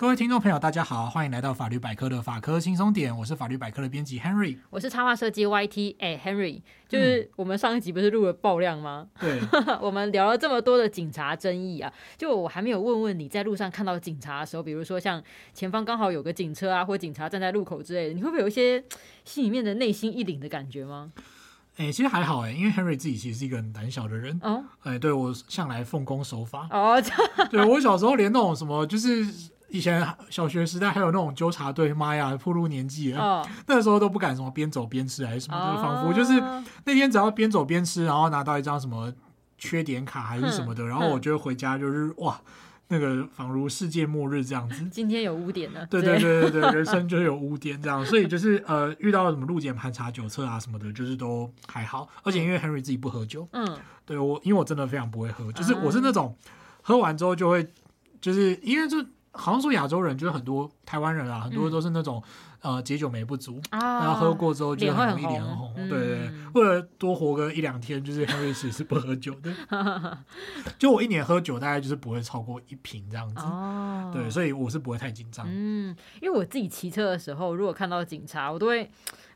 各位听众朋友，大家好，欢迎来到法律百科的法科轻松点，我是法律百科的编辑 Henry，我是插画设计 YT，哎、欸、Henry，就是我们上一集不是录了爆量吗？对，我们聊了这么多的警察争议啊，就我还没有问问你在路上看到警察的时候，比如说像前方刚好有个警车啊，或警察站在路口之类的，你会不会有一些心里面的内心一凛的感觉吗？哎、欸，其实还好哎，因为 Henry 自己其实是一个很胆小的人哦，哎、欸，对我向来奉公守法哦，对我小时候连那种什么就是。以前小学时代还有那种纠察队，妈呀，步入年纪了。Oh. 那时候都不敢什么边走边吃还是什么，oh. 就是仿佛就是那天只要边走边吃，然后拿到一张什么缺点卡还是什么的，然后我觉得回家就是哇，那个仿如世界末日这样子。今天有污点了。对对对对对，人生就有污点这样，所以就是呃遇到什么路检盘查酒测啊什么的，就是都还好。而且因为 Henry 自己不喝酒，嗯，对我因为我真的非常不会喝，就是我是那种喝完之后就会就是因为就。好像说亚洲人就是很多台湾人啊，很多都是那种、嗯、呃解酒酶不足，啊、然后喝过之后就很容易脸很红，对对对，为了多活个一两天，就是 Henry 是不喝酒的。就我一年喝酒大概就是不会超过一瓶这样子，哦、对，所以我是不会太紧张。嗯，因为我自己骑车的时候，如果看到警察，我都会。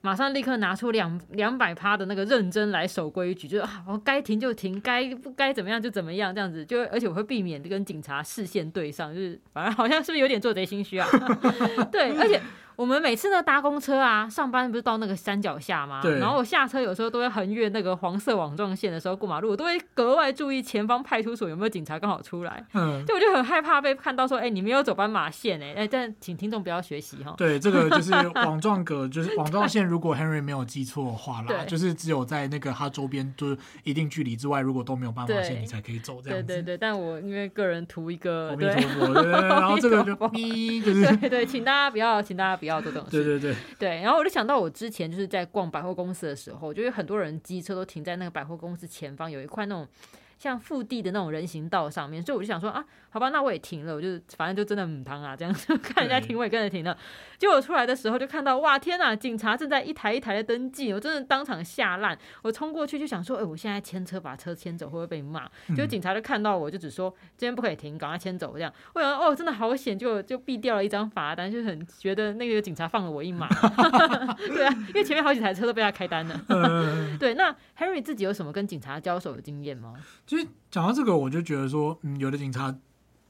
马上立刻拿出两两百趴的那个认真来守规矩，就是啊，我该停就停，该不该怎么样就怎么样，这样子就而且我会避免跟警察视线对上，就是反正好像是不是有点做贼心虚啊？对，而且。我们每次呢搭公车啊，上班不是到那个山脚下吗？对。然后我下车有时候都会横越那个黄色网状线的时候过马路，我都会格外注意前方派出所有没有警察刚好出来。嗯。就我就很害怕被看到说，哎、欸，你没有走斑马线哎、欸，哎、欸，但请听众不要学习哈。对，这个就是网状格，就是网状线。如果 Henry 没有记错的话啦，就是只有在那个他周边就是一定距离之外，如果都没有斑马线，你才可以走这样子。对对对，但我因为个人图一个，对，然后这个就 咪就是对对，请大家不要，请大家不要做这种事。对对对。对，然后我就想到我之前就是在逛百货公司的时候，就有很多人机车都停在那个百货公司前方有一块那种。像腹地的那种人行道上面，所以我就想说啊，好吧，那我也停了，我就反正就真的母汤啊，这样就看人家停，我也跟着停了。结果出来的时候就看到，哇，天哪，警察正在一台一台的登记，我真的当场吓烂。我冲过去就想说，哎、欸，我现在牵车把车牵走会不会被骂？结果警察就看到我就只说这边不可以停，赶快牵走这样。我想哦，真的好险，就就避掉了一张罚单，就很觉得那个警察放了我一马。对啊，因为前面好几台车都被他开单了。对，那 Henry 自己有什么跟警察交手的经验吗？就是讲到这个，我就觉得说，嗯，有的警察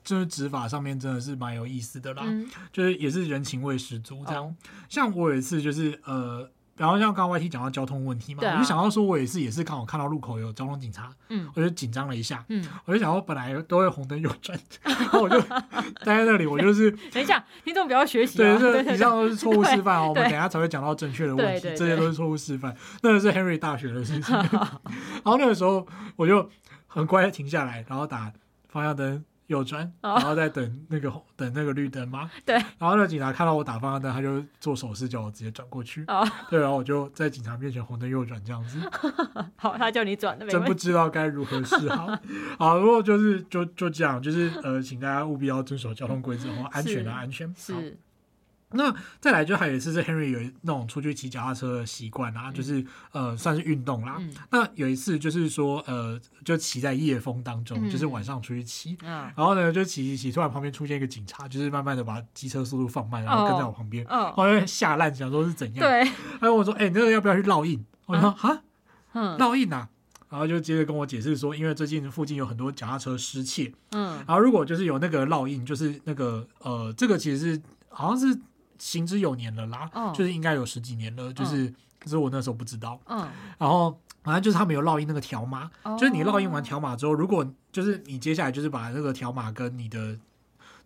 就是执法上面真的是蛮有意思的啦，嗯、就是也是人情味十足这样。哦、像我有一次就是呃，然后像刚刚 YT 讲到交通问题嘛，啊、我就想到说我也是也是刚好看到路口有交通警察，嗯，我就紧张了一下，嗯，我就想说本来都会红灯右转，然后我就待在那里，我就是 等一下，听众不要学习、啊，对，这以上都是错误示范哦，我们等一下才会讲到正确的问题，这些都是错误示范，那个是 Henry 大学的事情，然后那个时候我就。很乖的停下来，然后打方向灯右转，然后再等那个红等那个绿灯嘛。对。然后那个警察看到我打方向灯，他就做手势叫我直接转过去。哦。对，然后我就在警察面前红灯右转这样子。好，他叫你转的，真不知道该如何是好。好，如果就是就就这样，就是呃，请大家务必要遵守交通规则哦，安全的安全。是。那再来就还有一次是 Henry 有那种出去骑脚踏车的习惯啊，嗯、就是呃算是运动啦。嗯、那有一次就是说呃就骑在夜风当中，嗯、就是晚上出去骑，嗯、然后呢就骑骑骑，突然旁边出现一个警察，就是慢慢的把机车速度放慢，然后跟在我旁边，哦，我就吓烂，想说是怎样？对，他问我说：“哎、欸，你那个要不要去烙印？”我说：“哈，嗯，烙印啊。”然后就接着跟我解释说，因为最近附近有很多脚踏车失窃，嗯，然后如果就是有那个烙印，就是那个呃，这个其实是好像是。行之有年了啦，oh. 就是应该有十几年了，就是可是我那时候不知道。嗯，oh. 然后反正就是他们有烙印那个条码，oh. 就是你烙印完条码之后，如果就是你接下来就是把那个条码跟你的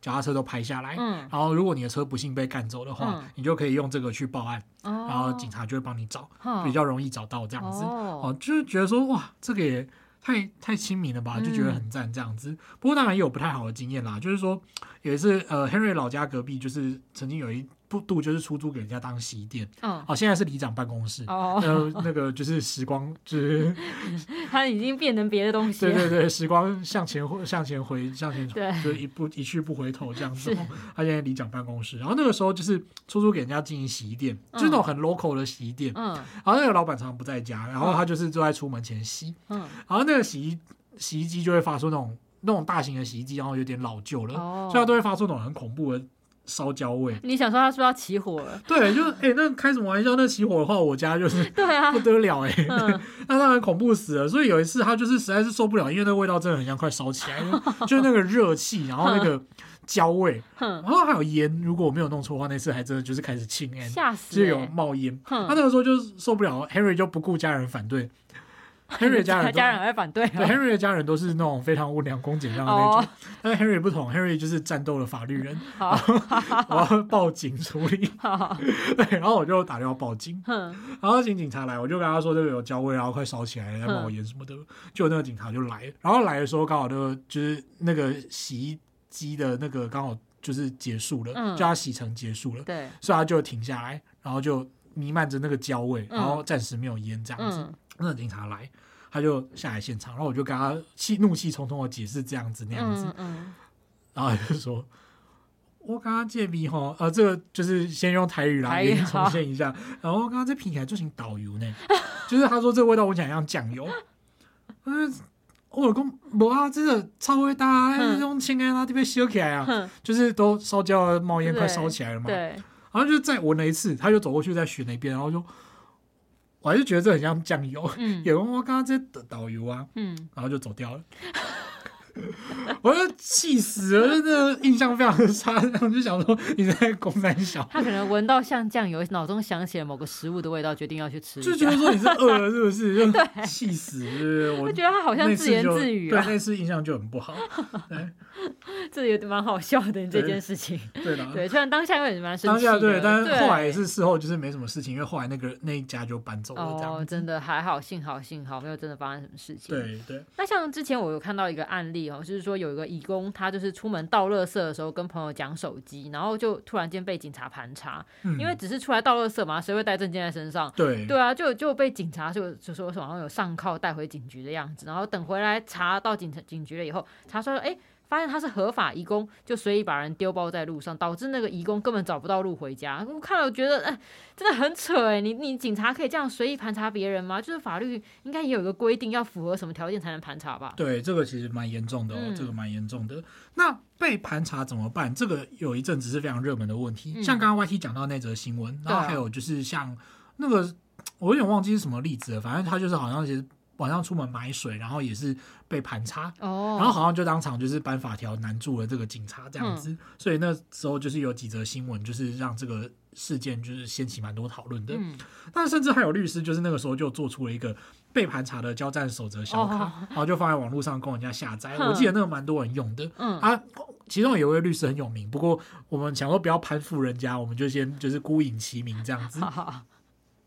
脚踏车都拍下来，嗯，然后如果你的车不幸被干走的话，嗯、你就可以用这个去报案，oh. 然后警察就会帮你找，oh. 比较容易找到这样子。哦，oh. 就是觉得说哇，这个也太太亲民了吧，就觉得很赞这样子。嗯、不过当然也有不太好的经验啦，就是说有一次呃，Henry 老家隔壁就是曾经有一。不度就是出租给人家当洗衣店，哦，现在是里长办公室，哦，那个就是时光，就是 他已经变成别的东西，对对对，时光向前，向前回，向前对，就一步一去不回头这样子。他现在里长办公室，然后那个时候就是出租给人家经营洗衣店，就是那种很 local 的洗衣店，嗯，然后那个老板常常不在家，然后他就是坐在出门前洗，嗯，然后那个洗衣洗衣机就会发出那种那种大型的洗衣机，然后有点老旧了，所以它都会发出那种很恐怖的。烧焦味。你想说他是不是要起火了？对，就哎、欸，那开什么玩笑？那起火的话，我家就是 对啊，不得了哎、欸，嗯、那当然恐怖死了。所以有一次他就是实在是受不了，因为那个味道真的很像快烧起来，就是那个热气，然后那个焦味，然后还有烟。如果我没有弄错的话，那次还真的就是开始呛烟，吓死、欸，就有冒烟。他那个时候就受不了，Harry 就不顾家人反对。Henry 家人家人会反对，对 Henry 的家人都是那种非常温良恭俭让的那种，oh. 但是 Henry 不同，Henry 就是战斗的法律人，我要报警处理，对，然后我就打电话报警，然后请警察来，我就跟他说这个有焦味，然后快烧起来了，在冒烟什么的，就那个警察就来，然后来的时候刚好就就是那个洗衣机的那个刚好就是结束了，嗯、就他洗成结束了，对，所以他就停下来，然后就弥漫着那个焦味，然后暂时没有烟这样子。嗯那警察来，他就下来现场，然后我就跟他气怒气冲冲的解释这样子那样子，嗯嗯、然后他就说：“我刚刚借笔哈，呃，这个就是先用台语来重现一下。然后刚刚这品起来就像导游呢，就是他说这个味道闻起来像酱油。嗯，我老公不啊，这个超会搭，用青干它这边烧起来啊，嗯、就是都烧焦了，冒烟快烧起来了嘛。对，然后就再闻了一次，他就走过去再选了一遍，然后就。我还是觉得这很像酱油，嗯、有人我刚刚在等导游啊，嗯、然后就走掉了。我就气死了，真的印象非常的差。然后就想说你在公山小，他可能闻到像酱油，脑中想起了某个食物的味道，决定要去吃。就觉得说你是饿了，是不是？就，气死！我觉得他好像自言自语，对，那次印象就很不好。这有点蛮好笑的这件事情。对的，对，虽然当下也蛮生气，当下对，但是后来也是事后就是没什么事情，因为后来那个那一家就搬走了。哦，真的还好，幸好幸好没有真的发生什么事情。对对。那像之前我有看到一个案例哦。就是说有一个义工，他就是出门倒垃圾的时候跟朋友讲手机，然后就突然间被警察盘查，嗯、因为只是出来倒垃圾嘛，谁会带证件在身上？对对啊，就就被警察就就说好像有上铐带回警局的样子，然后等回来查到警察警局了以后，查说哎。发现他是合法移工，就随意把人丢包在路上，导致那个移工根本找不到路回家。我看了，我觉得哎，真的很扯哎！你你警察可以这样随意盘查别人吗？就是法律应该也有一个规定，要符合什么条件才能盘查吧？对，这个其实蛮严重的哦，嗯、这个蛮严重的。那被盘查怎么办？这个有一阵子是非常热门的问题。嗯、像刚刚 YT 讲到那则新闻，然后还有就是像那个，我有点忘记是什么例子了。反正他就是好像其实。晚上出门买水，然后也是被盘查，oh. 然后好像就当场就是颁法条难住了这个警察这样子，嗯、所以那时候就是有几则新闻，就是让这个事件就是掀起蛮多讨论的。嗯，但甚至还有律师就是那个时候就做出了一个被盘查的交战守则小卡，oh. 然后就放在网络上供人家下载。Oh. 我记得那个蛮多人用的。嗯啊，其中有一位律师很有名，不过我们想说不要攀附人家，我们就先就是孤影其名这样子。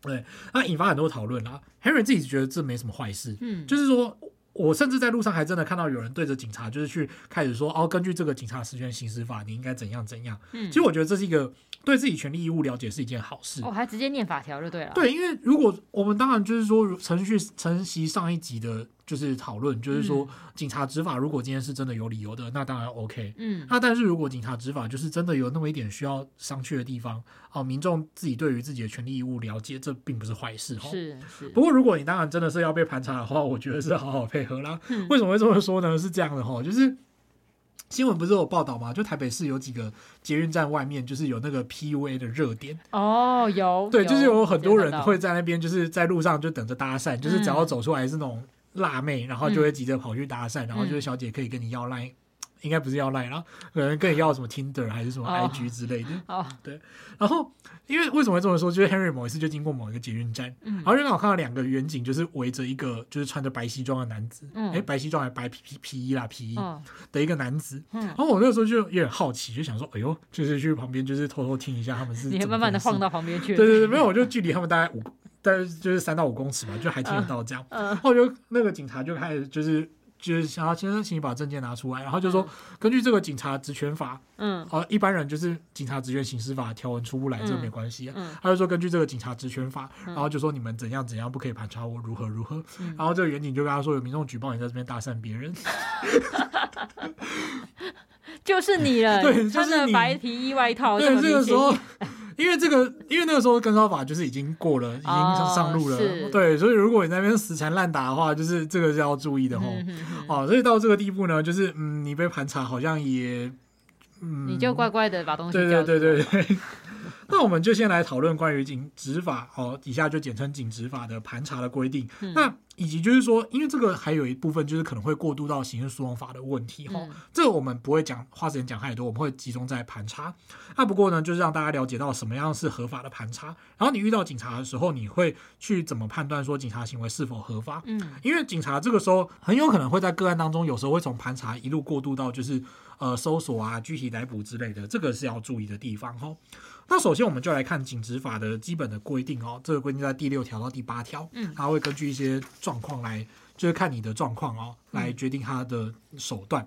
对，那引发很多讨论啦。Henry 自己觉得这没什么坏事，嗯，就是说我甚至在路上还真的看到有人对着警察，就是去开始说，哦，根据这个警察职权行使法，你应该怎样怎样。嗯，其实我觉得这是一个对自己权利义务了解是一件好事。哦，还直接念法条就对了。对，因为如果我们当然就是说程序承袭上一集的。就是讨论，就是说警察执法，如果今天是真的有理由的，那当然 OK。嗯，那但是如果警察执法就是真的有那么一点需要商榷的地方，哦，民众自己对于自己的权利义务了解，这并不是坏事。是是。不过如果你当然真的是要被盘查的话，我觉得是好好配合啦。嗯，为什么会这么说呢？是这样的哈，就是新闻不是有报道吗？就台北市有几个捷运站外面，就是有那个 PUA 的热点。哦，有。对，就是有很多人会在那边，就是在路上就等着搭讪，就是只要走出来是那种。辣妹，然后就会急着跑去搭讪，嗯、然后就是小姐可以跟你要赖，嗯、应该不是要赖，然后可能跟你要什么 Tinder 还是什么 IG 之类的。哦，对。然后因为为什么会这么说？就是 Henry 某一次就经过某一个捷运站，嗯、然后就刚好看到两个远景，就是围着一个就是穿着白西装的男子，哎、嗯，白西装还白皮皮皮衣啦皮衣的一个男子。嗯、然后我那个时候就有点好奇，就想说，哎呦，就是去旁边就是偷偷听一下他们是。你慢慢的晃到旁边去。对对对，没有，我就距离他们大概五。但是就是三到五公尺嘛，就还听得到这样。嗯，然后就那个警察就开始就是就是想要先生，请你把证件拿出来，然后就说根据这个警察职权法，嗯，好，一般人就是警察职权刑事法条文出不来，这个没关系。嗯，他就说根据这个警察职权法，然后就说你们怎样怎样不可以盘查我如何如何。然后这个远警就跟他说有民众举报你在这边搭讪别人，就是你了，对，穿着白皮衣外套，对，这个时候。因为这个，因为那个时候跟骚法就是已经过了，已经上路了，哦、对，所以如果你在那边死缠烂打的话，就是这个是要注意的吼。哦、嗯，所以到这个地步呢，就是嗯，你被盘查好像也嗯，你就乖乖的把东西对对对对对。那我们就先来讨论关于警执法哦，以下就简称警执法的盘查的规定。嗯、那以及就是说，因为这个还有一部分就是可能会过渡到刑事诉讼法的问题哈、嗯，这个我们不会讲花时间讲太多，我们会集中在盘查。那不过呢，就是让大家了解到什么样是合法的盘查，然后你遇到警察的时候，你会去怎么判断说警察行为是否合法？嗯，因为警察这个时候很有可能会在个案当中，有时候会从盘查一路过渡到就是呃搜索啊、具体逮捕之类的，这个是要注意的地方哈。那首先我们就来看警执法的基本的规定哦，这个规定在第六条到第八条，嗯，它会根据一些状况来，就是看你的状况哦，来决定它的手段。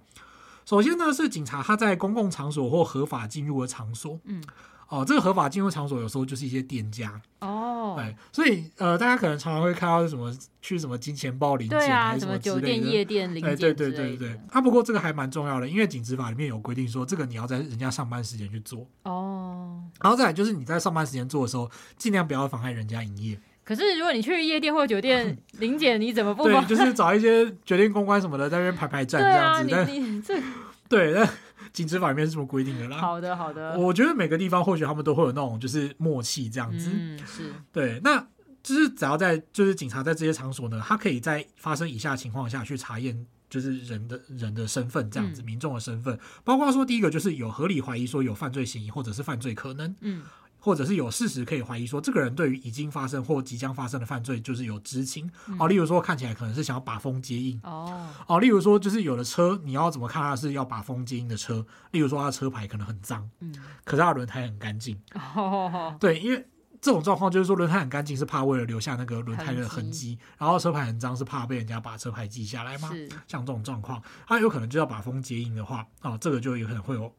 首先呢是警察他在公共场所或合法进入的场所，嗯。哦，这个合法进入场所有时候就是一些店家哦，哎，所以呃，大家可能常常会看到什么去什么金钱豹临检，对啊，什么酒店、夜店临检，对对对对。啊，不过这个还蛮重要的，因为警执法里面有规定说，这个你要在人家上班时间去做哦。然后再来就是你在上班时间做的时候，尽量不要妨碍人家营业。可是如果你去夜店或酒店 临检，你怎么不？对，就是找一些酒店公关什么的在那边排排站这样子。对啊，你你这对那。警执法里面是这么规定的啦。好的，好的。我觉得每个地方或许他们都会有那种就是默契这样子。嗯，是。对，那就是只要在就是警察在这些场所呢，他可以在发生以下情况下去查验，就是人的人的身份这样子，民众的身份，包括说第一个就是有合理怀疑说有犯罪嫌疑或者是犯罪可能。嗯。或者是有事实可以怀疑说，这个人对于已经发生或即将发生的犯罪就是有知情哦。例如说，看起来可能是想要把风接应哦哦。例如说，就是有的车你要怎么看他是要把风接应的车？例如说，他的车牌可能很脏，嗯，可是他的轮胎很干净哦。对，因为这种状况就是说轮胎很干净是怕为了留下那个轮胎的痕迹，然后车牌很脏是怕被人家把车牌记下来嘛。像这种状况，他有可能就要把风接应的话哦，这个就有可能会有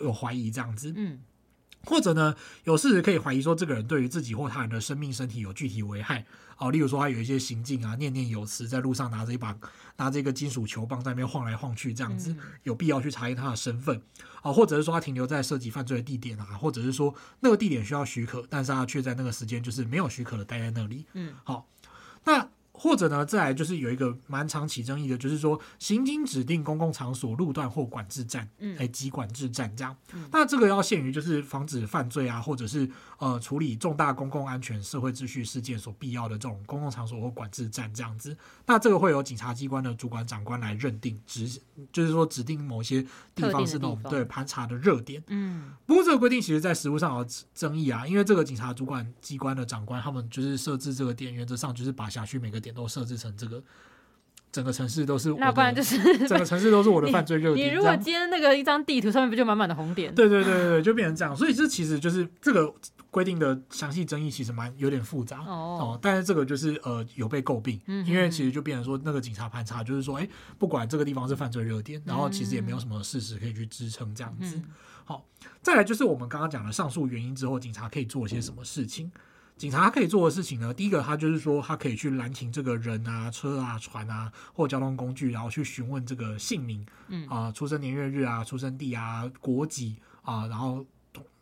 有怀疑这样子，嗯。或者呢，有事实可以怀疑说，这个人对于自己或他人的生命、身体有具体危害哦。例如说，他有一些行径啊，念念有词，在路上拿着一把拿着一个金属球棒在那边晃来晃去，这样子有必要去查验他的身份啊，或者是说他停留在涉及犯罪的地点啊，或者是说那个地点需要许可，但是他却在那个时间就是没有许可的待在那里。嗯，好，那。或者呢，再来就是有一个蛮长起争议的，就是说行经指定公共场所路段或管制站，嗯，哎，及管制站这样，嗯，那这个要限于就是防止犯罪啊，或者是呃处理重大公共安全、社会秩序事件所必要的这种公共场所或管制站这样子。那这个会由警察机关的主管长官来认定，指就是说指定某些地方是那种对盘查的热点。嗯，不过这个规定其实在实务上有争议啊，因为这个警察主管机关的长官他们就是设置这个点，原则上就是把辖区每个点都设置成这个，整个城市都是，那不然就是整个城市都是我的犯罪热点。你如果今天那个一张地图上面不就满满的红点？对对对对，就变成这样。所以这其实就是这个规定的详细争议，其实蛮有点复杂哦，哦。但是这个就是呃有被诟病，因为其实就变成说那个警察盘查就是说，哎，不管这个地方是犯罪热点，然后其实也没有什么事实可以去支撑这样子。好，再来就是我们刚刚讲的上述原因之后，警察可以做些什么事情？警察他可以做的事情呢，第一个，他就是说，他可以去拦停这个人啊、车啊、船啊或交通工具，然后去询问这个姓名，嗯。啊、呃，出生年月日啊、出生地啊、国籍啊，然后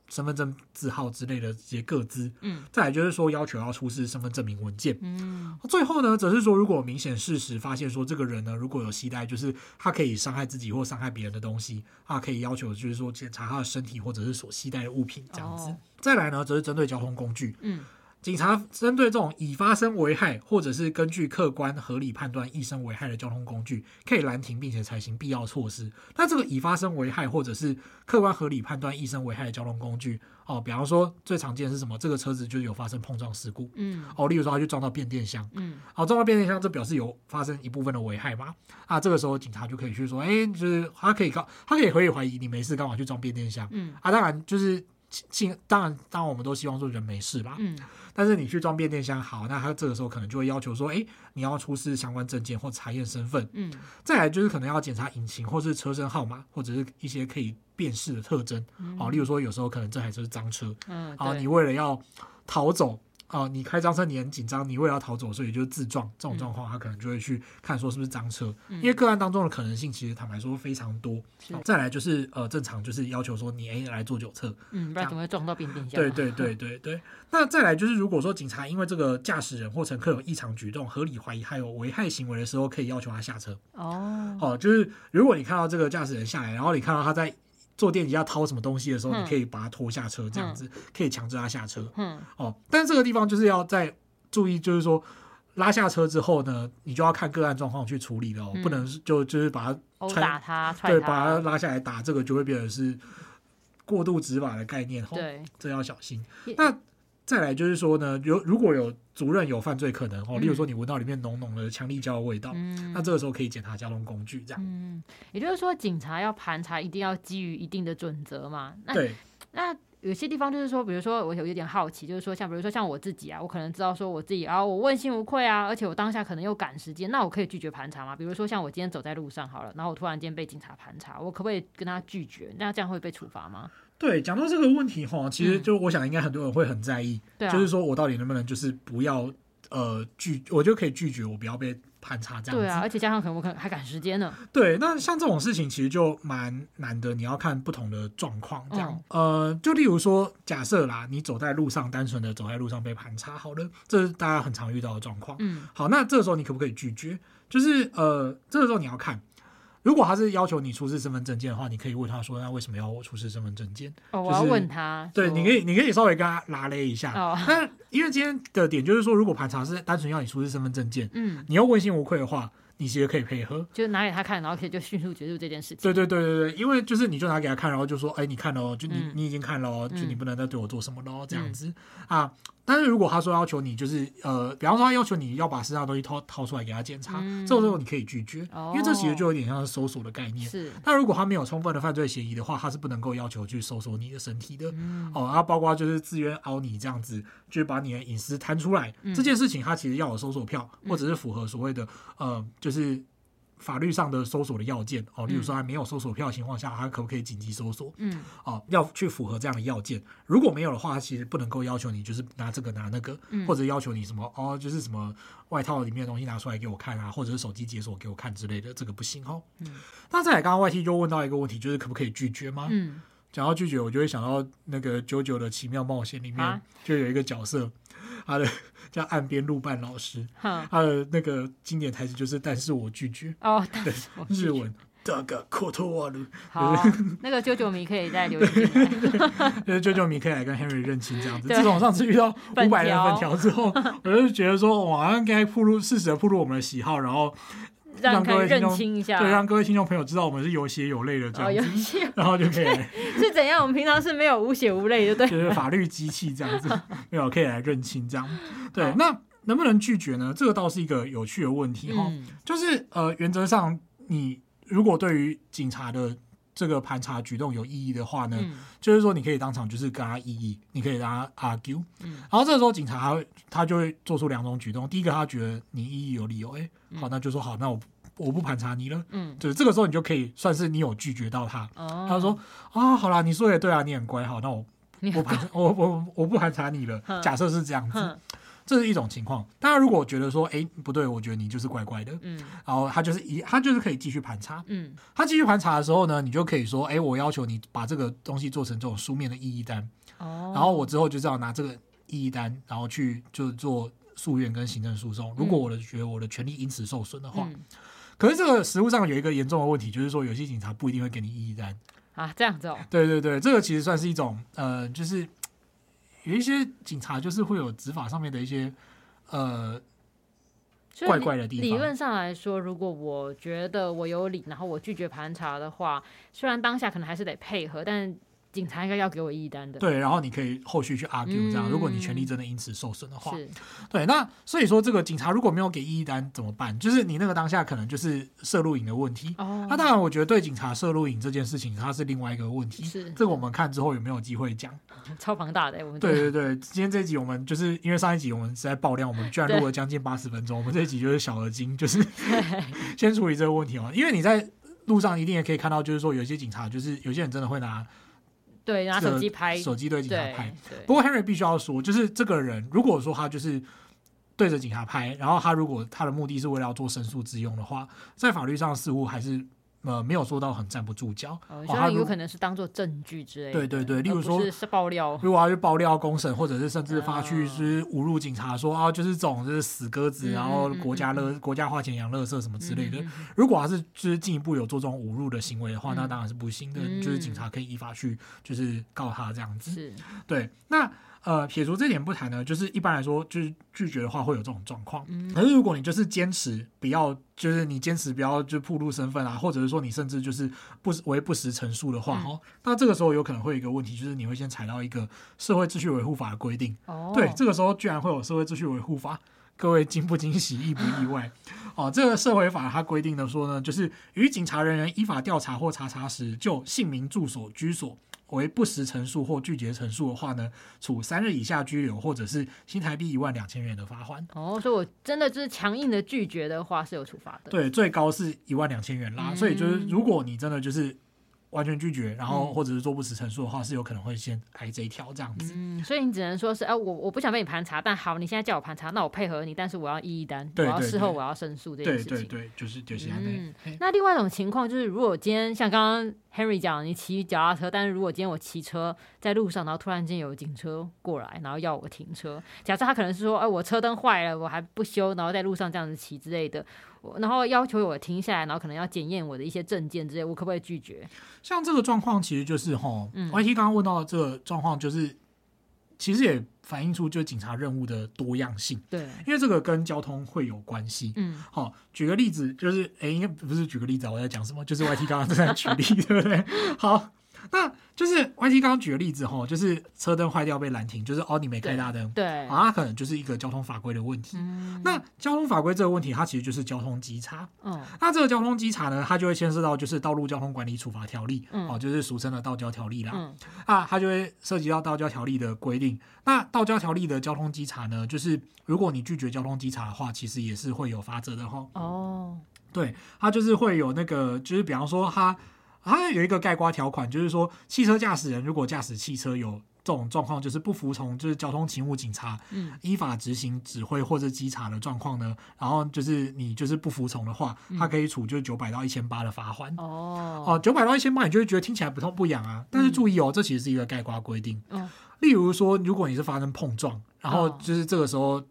身份证字号之类的这些个资，嗯，再来就是说要求要出示身份证明文件，嗯，最后呢，则是说如果明显事实发现说这个人呢，如果有携带就是他可以伤害自己或伤害别人的东西，他可以要求就是说检查他的身体或者是所携带的物品这样子。哦、再来呢，则是针对交通工具，嗯。警察针对这种已发生危害，或者是根据客观合理判断易生危害的交通工具，可以拦停并且采行必要措施。那这个已发生危害，或者是客观合理判断易生危害的交通工具，哦，比方说最常见的是什么？这个车子就有发生碰撞事故，嗯，哦，例如说它就撞到变电箱，嗯，好，撞到变电箱，这表示有发生一部分的危害嘛？啊，这个时候警察就可以去说，哎、欸，就是他可以告，他可以可以怀疑你没事，干嘛去撞变电箱？嗯，啊，当然就是。当然，当然，我们都希望说人没事啦。嗯，但是你去装变电箱，好，那他这个时候可能就会要求说，哎，你要出示相关证件或查验身份。嗯，再来就是可能要检查引擎或是车身号码，或者是一些可以辨识的特征。好，例如说有时候可能这台车是赃车。嗯，好，你为了要逃走。哦，你开赃车，你很紧张，你为了要逃走，所以就自撞这种状况，他可能就会去看说是不是赃车，嗯，因为个案当中的可能性其实坦白说非常多。哦，再来就是呃，正常就是要求说你哎来做酒测，嗯，不然怎么会撞到变电箱？对对对对对。那再来就是如果说警察因为这个驾驶人或乘客有异常举动，合理怀疑还有危害行为的时候，可以要求他下车。哦，哦，就是如果你看到这个驾驶人下来，然后你看到他在。坐电梯要掏什么东西的时候，你可以把他拖下车，这样子可以强制他下车。嗯，哦，但是这个地方就是要在注意，就是说拉下车之后呢，你就要看个案状况去处理了，不能就就是把他殴打他，对，把他拉下来打，这个就会变成是过度执法的概念。对，这要小心。那再来就是说呢，有如果有主任有犯罪可能哦，例如说你闻到里面浓浓的强力胶的味道，嗯、那这个时候可以检查交通工具这样。嗯，也就是说，警察要盘查，一定要基于一定的准则嘛。那对。那有些地方就是说，比如说我有一点好奇，就是说像比如说像我自己啊，我可能知道说我自己啊，我问心无愧啊，而且我当下可能又赶时间，那我可以拒绝盘查吗？比如说像我今天走在路上好了，然后我突然间被警察盘查，我可不可以跟他拒绝？那这样会被处罚吗？对，讲到这个问题哈，其实就我想应该很多人会很在意，嗯、就是说我到底能不能就是不要呃拒，我就可以拒绝，我不要被盘查这样子。对啊，而且加上可能我可能还赶时间呢。对，那像这种事情其实就蛮难的，你要看不同的状况这样。嗯、呃，就例如说，假设啦，你走在路上，单纯的走在路上被盘查，好了，这是大家很常遇到的状况。嗯，好，那这个时候你可不可以拒绝？就是呃，这个时候你要看。如果他是要求你出示身份证件的话，你可以问他说：“那为什么要我出示身份证件？”哦，我要问他。对，你可以，你可以稍微跟他拉勒一下。哦。那因为今天的点就是说，如果盘查是单纯要你出示身份证件，嗯，你要问心无愧的话，你其实可以配合，就拿给他看，然后可以就迅速结束这件事情。对对对对对，因为就是你就拿给他看，然后就说：“哎，你看哦，就你你已经看了哦，就你不能再对我做什么喽，这样子啊。”但是如果他说要求你，就是呃，比方说他要求你要把身上东西掏掏出来给他检查，嗯、这种时候你可以拒绝，哦、因为这其实就有点像是搜索的概念。是。那如果他没有充分的犯罪嫌疑的话，他是不能够要求去搜索你的身体的。嗯、哦，然后包括就是自愿凹你这样子，就是把你的隐私摊出来，嗯、这件事情他其实要有搜索票，或者是符合所谓的呃，就是。法律上的搜索的要件哦，例如说还没有搜索票的情况下，他可不可以紧急搜索？嗯，哦，要去符合这样的要件。如果没有的话，他其实不能够要求你就是拿这个拿那个，嗯、或者要求你什么哦，就是什么外套里面的东西拿出来给我看啊，或者是手机解锁给我看之类的，这个不行哦。嗯，那再来，刚刚 YT 就问到一个问题，就是可不可以拒绝吗？嗯，讲到拒绝，我就会想到那个《JoJo 的奇妙冒险》里面就有一个角色。他的叫岸边露伴老师，他的那个经典台词就是“但是我拒绝”。哦，对，日文大个科托瓦鲁。好，那个啾啾迷可以再留言进来。就是啾啾迷可以来跟 Henry 认亲这样子。自从上次遇到 五百人粉条之后，我就觉得说，我好像该铺路，适时的铺路我们的喜好，然后。让各位认清一下，对，让各位听众朋友知道我们是有血有泪的这样子，哦、然后就可以 是怎样？我们平常是没有无血无泪的，对，就是法律机器这样子，没有可以来认清这样。对，那能不能拒绝呢？这个倒是一个有趣的问题哈。嗯、就是呃，原则上你如果对于警察的这个盘查举动有异议的话呢，嗯、就是说你可以当场就是跟他异议，你可以跟他 argue，嗯，然后这个时候警察他会他就会做出两种举动。第一个，他觉得你异议有理由，哎，好，那就说好，那我。我不盘查你了，嗯，就是这个时候你就可以算是你有拒绝到他。哦，他说啊，好啦，你说也对啊，你很乖，好，那我不盘，我我我不盘查你了。假设是这样子，这是一种情况。大家，如果觉得说，哎，不对，我觉得你就是怪怪的，嗯，然后他就是一，他就是可以继续盘查，嗯，他继续盘查的时候呢，你就可以说，哎，我要求你把这个东西做成这种书面的异议单，哦，然后我之后就是要拿这个异议单，然后去就做诉愿跟行政诉讼。如果我的觉得我的权利因此受损的话。可是这个实务上有一个严重的问题，就是说有些警察不一定会给你异议单。啊，这样子哦。对对对，这个其实算是一种呃，就是有一些警察就是会有执法上面的一些呃怪怪的地方。理论上来说，如果我觉得我有理，然后我拒绝盘查的话，虽然当下可能还是得配合，但。警察应该要给我异议单的，对，然后你可以后续去 argue 这样，嗯、如果你权利真的因此受损的话，是对，那所以说这个警察如果没有给异议单怎么办？就是你那个当下可能就是摄录影的问题。哦，那当然，我觉得对警察摄录影这件事情，它是另外一个问题。是，这个我们看之后有没有机会讲？超庞大的，我们对对对，今天这一集我们就是因为上一集我们实在爆料，我们居然 录了将近八十分钟，我们这一集就是小而精，就是 先处理这个问题哦。因为你在路上一定也可以看到，就是说有些警察就是有些人真的会拿。对，拿手机拍，手机对警察拍。不过 Henry 必须要说，就是这个人，如果说他就是对着警察拍，然后他如果他的目的是为了要做申诉之用的话，在法律上似乎还是呃没有说到很站不住脚。哦，他有可能是当做证据之类的。对对对，例如说是爆料，如果要去爆料公审，或者是甚至发去是侮辱警察说，说啊就是这种就是死鸽子，然后国家乐国家花钱养垃圾什么之类的。如果他是就是进一步有做这种侮辱的行为的话，那当然是不行的，就是警察可以依法去就是告他这样子。是，对，那。呃，撇除这点不谈呢，就是一般来说，就是拒绝的话会有这种状况。嗯，可是如果你就是坚持不要，就是你坚持不要就暴露身份啊，或者是说你甚至就是不为不实陈述的话，哦、嗯，那这个时候有可能会有一个问题，就是你会先踩到一个社会秩序维护法的规定。哦，对，这个时候居然会有社会秩序维护法，各位惊不惊喜，意不意外？哦，这个社会法它规定的说呢，就是与警察人员依法调查或查查时，就姓名、住所、居所。为不实陈述或拒绝陈述的话呢，处三日以下拘留，或者是新台币一万两千元的罚款。哦，所以我真的就是强硬的拒绝的话是有处罚的。对，最高是一万两千元啦。嗯、所以就是如果你真的就是。完全拒绝，然后或者是做不实陈述的话，是有可能会先挨这一条这样子。嗯，所以你只能说是，哎、啊，我我不想被你盘查，但好，你现在叫我盘查，那我配合你，但是我要一一单，我要事后我要申诉这件事情。对对对，就是就是。嗯，那另外一种情况就是，如果今天像刚刚 Henry 讲，你骑脚踏车，但是如果今天我骑车在路上，然后突然间有警车过来，然后要我停车，假设他可能是说，哎，我车灯坏了，我还不修，然后在路上这样子骑之类的。然后要求我停下来，然后可能要检验我的一些证件之类，我可不可以拒绝？像这个状况，其实就是哈、嗯、，YT 刚刚问到的这个状况，就是其实也反映出就是警察任务的多样性。对，因为这个跟交通会有关系。嗯，好，举个例子，就是哎，应该不是举个例子啊，我在讲什么？就是 YT 刚刚正在举例，对不对？好。那就是 YT 刚刚举的例子哈，就是车灯坏掉被拦停，就是哦你没开大灯，对，啊，它可能就是一个交通法规的问题。嗯、那交通法规这个问题，它其实就是交通稽查。嗯，那这个交通稽查呢，它就会牵涉到就是道路交通管理处罚条例，哦、嗯，就是俗称的道交条例啦。嗯，啊，它就会涉及到道交条例的规定。那道交条例的交通稽查呢，就是如果你拒绝交通稽查的话，其实也是会有罚则的哈。哦，对，它就是会有那个，就是比方说它。它有一个盖瓜条款，就是说，汽车驾驶人如果驾驶汽车有这种状况，就是不服从就是交通勤务警察依法执行指挥或者稽查的状况呢，然后就是你就是不服从的话，他可以处就是九百到一千八的罚款。哦，哦，九百到一千八，你就会觉得听起来不痛不痒啊。但是注意哦，这其实是一个概括规定。例如说，如果你是发生碰撞，然后就是这个时候。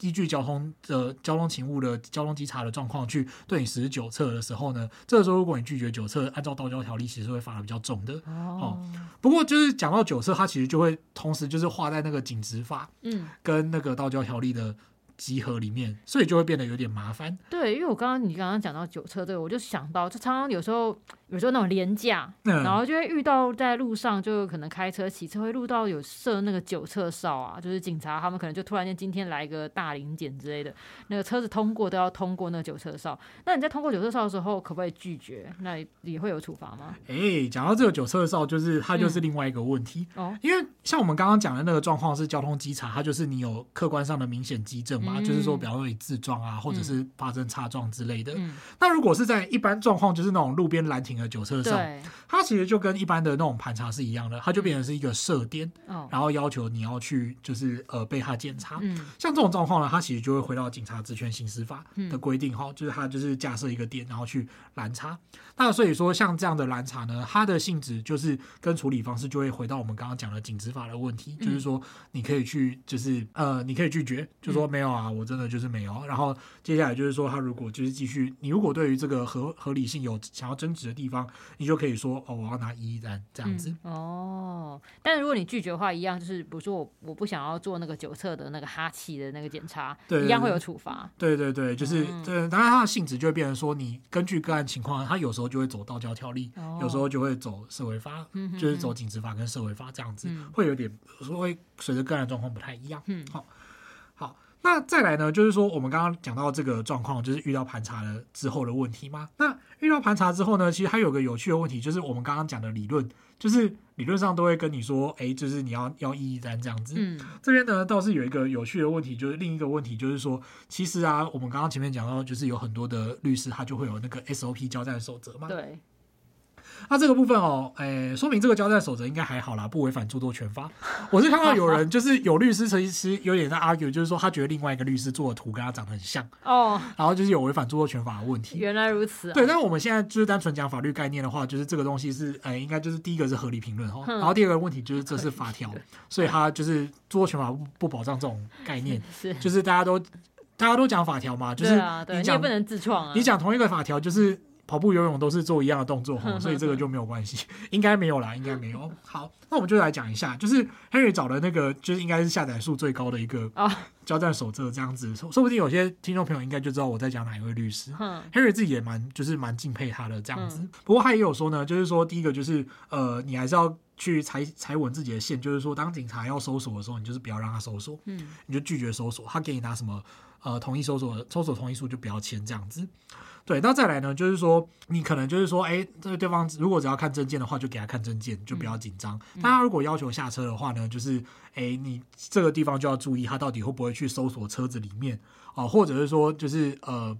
依据交通的交通勤务的交通稽查的状况去对你实施酒测的时候呢，这个时候如果你拒绝酒测，按照道交条例其实会罚的比较重的。哦，不过就是讲到酒测，它其实就会同时就是画在那个警执法，嗯，跟那个道交条例的。集合里面，所以就会变得有点麻烦。对，因为我刚刚你刚刚讲到酒车这个，我就想到，就常常有时候，有时候那种廉价，嗯、然后就会遇到在路上，就可能开车骑车会录到有设那个酒测哨啊，就是警察他们可能就突然间今天来个大临检之类的，那个车子通过都要通过那个酒测哨。那你在通过酒测哨的时候，可不可以拒绝？那也会有处罚吗？哎、欸，讲到这个酒测哨，就是它就是另外一个问题、嗯、哦，因为像我们刚刚讲的那个状况是交通稽查，它就是你有客观上的明显迹证嘛。嗯就是说，比方说你自撞啊，或者是发生擦撞之类的。嗯、那如果是在一般状况，就是那种路边拦停的酒车上，对。它其实就跟一般的那种盘查是一样的，它就变成是一个设点，嗯、然后要求你要去就是呃被他检查。嗯、像这种状况呢，它其实就会回到警察职权行使法的规定哈，嗯、就是它就是架设一个点，然后去拦查。那所以说，像这样的拦查呢，它的性质就是跟处理方式就会回到我们刚刚讲的警执法的问题，嗯、就是说你可以去就是呃你可以拒绝，就说没有啊。嗯我真的就是没有，然后接下来就是说，他如果就是继续，你如果对于这个合合理性有想要争执的地方，你就可以说哦，我要拿异议单这样子。嗯、哦，但是如果你拒绝的话，一样就是，比如说我我不想要做那个酒测的那个哈气的那个检查，对，一样会有处罚。对对对，就是、嗯、对，当然它的性质就会变成说，你根据个案情况，他有时候就会走道交条例，哦、有时候就会走社会法，就是走警职法跟社会法这样子，嗯、会有点会随着个案状况不太一样。嗯，好。那再来呢，就是说我们刚刚讲到这个状况，就是遇到盘查了之后的问题嘛。那遇到盘查之后呢，其实还有个有趣的问题，就是我们刚刚讲的理论，就是理论上都会跟你说，哎、欸，就是你要要一一单这样子。嗯，这边呢倒是有一个有趣的问题，就是另一个问题就是说，其实啊，我们刚刚前面讲到，就是有很多的律师他就会有那个 SOP 交战守则嘛。对。那这个部分哦，诶，说明这个交战守则应该还好啦，不违反著作权法。我是看到有人就是有律师其实有点在 argue，就是说他觉得另外一个律师做的图跟他长得很像哦，然后就是有违反著作权法的问题。原来如此啊。对，但是我们现在就是单纯讲法律概念的话，就是这个东西是诶，应该就是第一个是合理评论哦，然后第二个问题就是这是法条，所以他就是著作权法不不保障这种概念，是就是大家都大家都讲法条嘛，就是你讲不能自创啊，你讲同一个法条就是。跑步、游泳都是做一样的动作，所以这个就没有关系，应该没有啦，应该没有。好，那我们就来讲一下，就是 Henry 找的那个，就是应该是下载数最高的一个交战守则，这样子，说不定有些听众朋友应该就知道我在讲哪一位律师。Henry 自己也蛮，就是蛮敬佩他的这样子。不过他也有说呢，就是说第一个就是，呃，你还是要去踩踩稳自己的线，就是说当警察要搜索的时候，你就是不要让他搜索，你就拒绝搜索，他给你拿什么，呃，同意搜索，搜索同意书就不要签这样子。对，那再来呢，就是说你可能就是说，哎，这个对方如果只要看证件的话，就给他看证件，就不要紧张。但他如果要求下车的话呢，就是，哎，你这个地方就要注意，他到底会不会去搜索车子里面啊，或者是说，就是呃，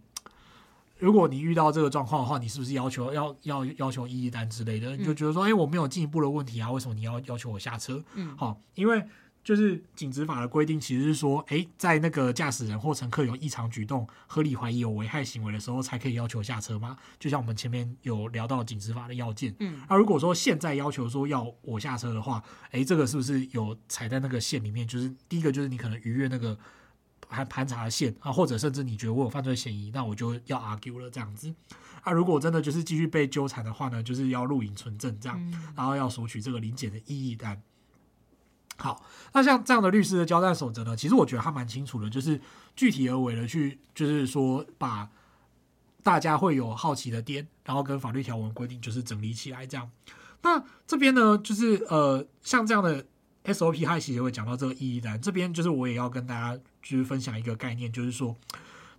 如果你遇到这个状况的话，你是不是要求要要要求异议单之类的？你就觉得说，哎，我没有进一步的问题啊，为什么你要要求我下车？嗯，好，因为。就是警执法的规定，其实是说，诶，在那个驾驶人或乘客有异常举动、合理怀疑有危害行为的时候，才可以要求下车吗？就像我们前面有聊到警执法的要件。嗯，那如果说现在要求说要我下车的话，诶，这个是不是有踩在那个线里面？就是第一个就是你可能逾越那个盘盘查的线啊，或者甚至你觉得我有犯罪嫌疑，那我就要 argue 了这样子。啊，如果真的就是继续被纠缠的话呢，就是要录影存证这样，然后要索取这个临检的异议单。好，那像这样的律师的交战守则呢，其实我觉得他蛮清楚的，就是具体而为的去，就是说把大家会有好奇的点，然后跟法律条文规定就是整理起来这样。那这边呢，就是呃，像这样的 SOP，他其实也会讲到这个意义单。这边就是我也要跟大家就是分享一个概念，就是说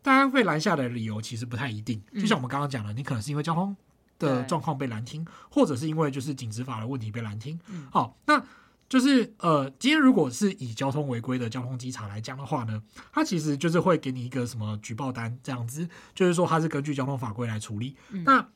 大家被拦下的理由其实不太一定。就像我们刚刚讲的，你可能是因为交通的状况被拦停，或者是因为就是警执法的问题被拦停。好，那。就是呃，今天如果是以交通违规的交通稽查来讲的话呢，它其实就是会给你一个什么举报单这样子，就是说它是根据交通法规来处理。嗯、那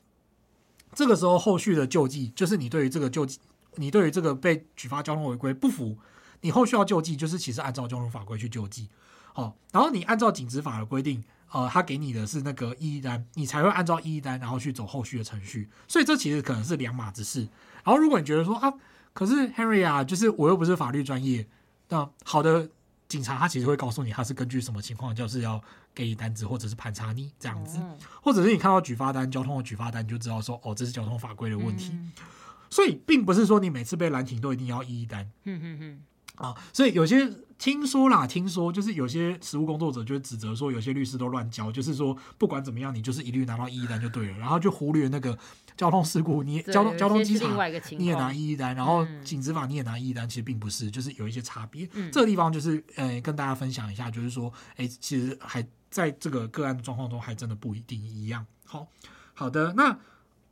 这个时候后续的救济，就是你对于这个救济，你对于这个被举发交通违规不服，你后续要救济，就是其实按照交通法规去救济。好，然后你按照警执法的规定，呃，他给你的是那个异议单，你才会按照异议单，然后去走后续的程序。所以这其实可能是两码子事。然后如果你觉得说啊。可是 Henry 啊，就是我又不是法律专业。那好的警察他其实会告诉你，他是根据什么情况，就是要给你单子或者是盘查你这样子，或者是你看到举发单、交通的举发单，你就知道说，哦，这是交通法规的问题。所以并不是说你每次被拦停都一定要一一单。嗯嗯嗯。啊，所以有些听说啦，听说就是有些实务工作者就指责说，有些律师都乱教，就是说不管怎么样，你就是一律拿到一一单就对了，然后就忽略那个。交通事故，你交通交通稽查你也拿一一单，然后警执法你也拿一一单，其实并不是，就是有一些差别。嗯、这个地方就是，呃，跟大家分享一下，就是说，哎，其实还在这个个案的状况中，还真的不一定一样。好，好的，那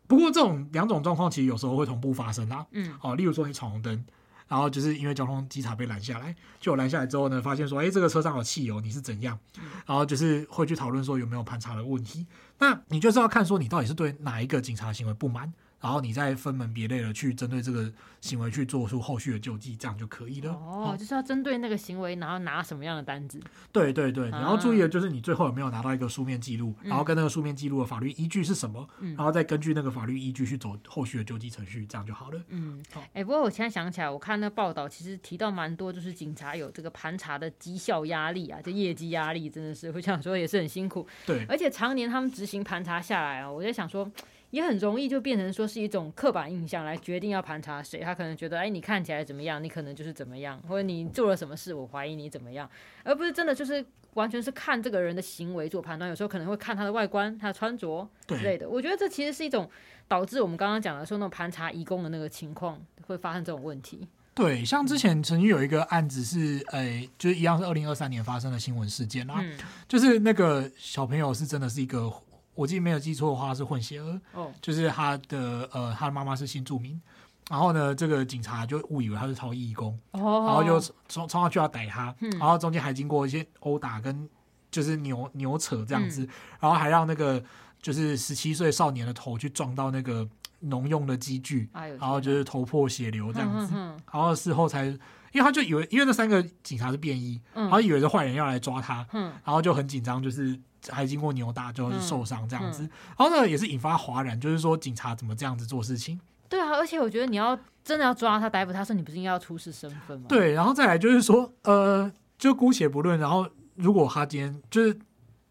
不过这种两种状况其实有时候会同步发生啦。嗯，好，例如说你闯红灯。然后就是因为交通稽查被拦下来，就拦下来之后呢，发现说，哎，这个车上有汽油，你是怎样？然后就是会去讨论说有没有盘查的问题。那你就是要看说你到底是对哪一个警察行为不满。然后你再分门别类的去针对这个行为去做出后续的救济，这样就可以了。哦，就是要针对那个行为，然后拿什么样的单子？对对对，你要注意的就是你最后有没有拿到一个书面记录，嗯、然后跟那个书面记录的法律依据是什么，嗯、然后再根据那个法律依据去走后续的救济程序，这样就好了。嗯，好。哎，不过我现在想起来，我看那报道其实提到蛮多，就是警察有这个盘查的绩效压力啊，就业绩压力真的是我想说也是很辛苦。对，而且常年他们执行盘查下来啊，我在想说。也很容易就变成说是一种刻板印象来决定要盘查谁，他可能觉得，哎，你看起来怎么样，你可能就是怎么样，或者你做了什么事，我怀疑你怎么样，而不是真的就是完全是看这个人的行为做判断。有时候可能会看他的外观、他的穿着之类的。我觉得这其实是一种导致我们刚刚讲的说那种盘查移工的那个情况会发生这种问题。对，像之前曾经有一个案子是，哎，就是一样是二零二三年发生的新闻事件啦，嗯、就是那个小朋友是真的是一个。我记得没有记错的话是混血儿，oh. 就是他的呃他的妈妈是新住民，然后呢这个警察就误以为他是逃逸移工，oh. 然后就冲冲上去要逮他，嗯、然后中间还经过一些殴打跟就是扭扭扯这样子，嗯、然后还让那个就是十七岁少年的头去撞到那个农用的机具，哎、然后就是头破血流这样子，然后事后才，因为他就以为，因为那三个警察是便衣，嗯、他以为是坏人要来抓他，嗯、然后就很紧张，就是还经过扭打，就是受伤这样子，嗯嗯、然后呢也是引发哗然，就是说警察怎么这样子做事情？对啊，而且我觉得你要真的要抓他逮捕他，说你不是应该要出示身份吗？对，然后再来就是说，呃，就姑且不论，然后如果他今天就是。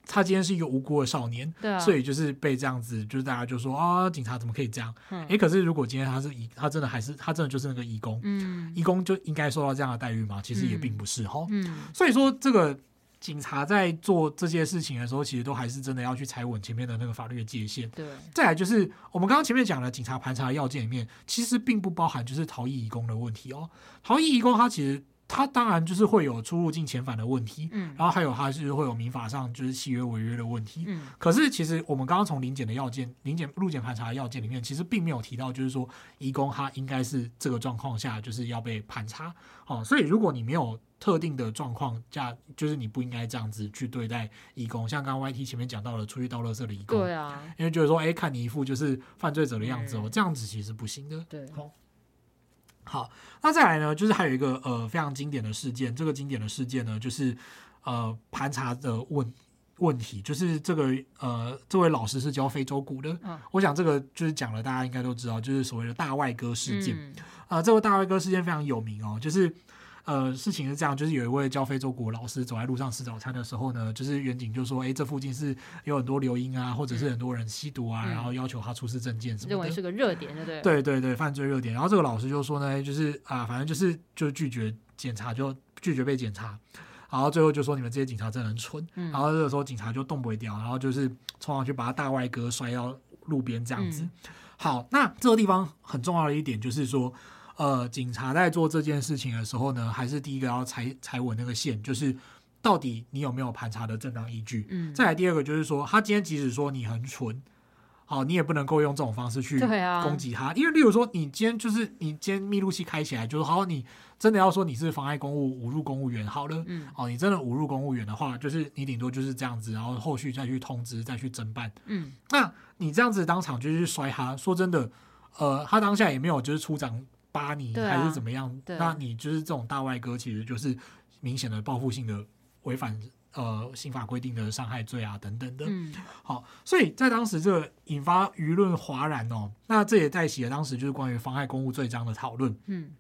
他今天是一个无辜的少年，对啊，所以就是被这样子，就是大家就说啊，警察怎么可以这样？哎、嗯，可是如果今天他是义，他真的还是他真的就是那个义工，嗯，义工就应该受到这样的待遇吗？其实也并不是哈，嗯，所以说这个警察在做这些事情的时候，其实都还是真的要去踩稳前面的那个法律的界限。对，再来就是我们刚刚前面讲的警察盘查的要件里面，其实并不包含就是逃逸移工的问题哦，逃逸移工他其实。他当然就是会有出入境遣返的问题，嗯，然后还有他是会有民法上就是契约违约的问题，嗯，可是其实我们刚刚从临检的要件、临检入检盘查的要件里面，其实并没有提到就是说移工他应该是这个状况下就是要被盘查，哦，所以如果你没有特定的状况下，就是你不应该这样子去对待义工，像刚刚 YT 前面讲到了出去倒垃圾的义工，对啊，因为就是说，哎，看你一副就是犯罪者的样子哦，这样子其实不行的，对。好，那再来呢，就是还有一个呃非常经典的事件，这个经典的事件呢，就是呃盘查的问问题，就是这个呃这位老师是教非洲鼓的，嗯、我想这个就是讲了，大家应该都知道，就是所谓的大外哥事件，啊、嗯呃，这个大外哥事件非常有名哦，就是。呃，事情是这样，就是有一位教非洲鼓的老师走在路上吃早餐的时候呢，就是远景就说：“哎，这附近是有很多流莺啊，或者是很多人吸毒啊，嗯、然后要求他出示证件什么的。”认为是个热点，对不对？对对对，犯罪热点。然后这个老师就说呢，就是啊，反正就是就拒绝检查，就拒绝被检查。然后最后就说：“你们这些警察真的很蠢。嗯”然后这个时候警察就动不掉，然后就是冲上去把他大外哥摔到路边这样子。嗯、好，那这个地方很重要的一点就是说。呃，警察在做这件事情的时候呢，还是第一个要踩踩稳那个线，就是到底你有没有盘查的正当依据。嗯，再来第二个就是说，他今天即使说你很蠢，好，你也不能够用这种方式去攻击他，啊、因为例如说，你今天就是你今天密录器开起来，就是好，你真的要说你是妨碍公务、侮辱公务员，好了，嗯，哦，你真的侮辱公务员的话，就是你顶多就是这样子，然后后续再去通知、再去侦办。嗯，那你这样子当场就去摔他，说真的，呃，他当下也没有就是出掌。扒你还是怎么样？啊、那你就是这种大外哥，其实就是明显的报复性的违反呃刑法规定的伤害罪啊等等的。嗯，好，所以在当时这个引发舆论哗然哦，那这也带起了当时就是关于妨害公务罪章的讨论。嗯。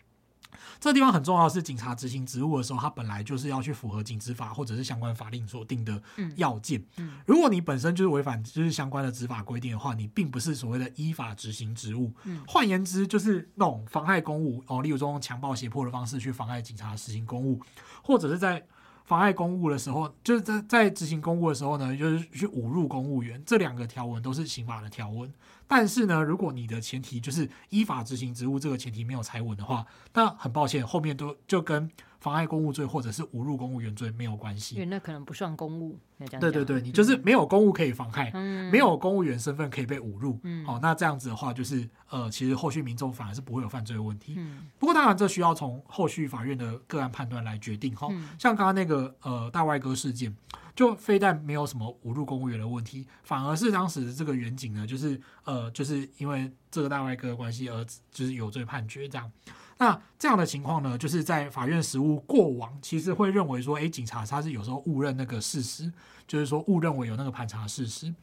这个地方很重要的是，警察执行职务的时候，他本来就是要去符合警执法或者是相关法令所定的要件。嗯嗯、如果你本身就是违反就是相关的执法规定的话，你并不是所谓的依法执行职务。嗯、换言之，就是那种妨害公务哦，例如说用强暴胁迫的方式去妨碍警察执行公务，或者是在妨碍公务的时候，就是在在执行公务的时候呢，就是去侮辱公务员，这两个条文都是刑法的条文。但是呢，如果你的前提就是依法执行职务，这个前提没有踩稳的话，那很抱歉，后面都就跟妨碍公务罪或者是侮辱公务员罪没有关系，因为那可能不算公务。对对对，你就是没有公务可以妨害，嗯、没有公务员身份可以被侮辱。好、嗯哦，那这样子的话，就是呃，其实后续民众反而是不会有犯罪的问题。嗯、不过当然，这需要从后续法院的个案判断来决定。哈、哦，嗯、像刚刚那个呃大外哥事件。就非但没有什么侮辱公务员的问题，反而是当时这个员警呢，就是呃，就是因为这个大外哥的关系而就是有罪判决这样。那这样的情况呢，就是在法院实务过往，其实会认为说，哎，警察他是有时候误认那个事实，就是说误认为有那个盘查事实，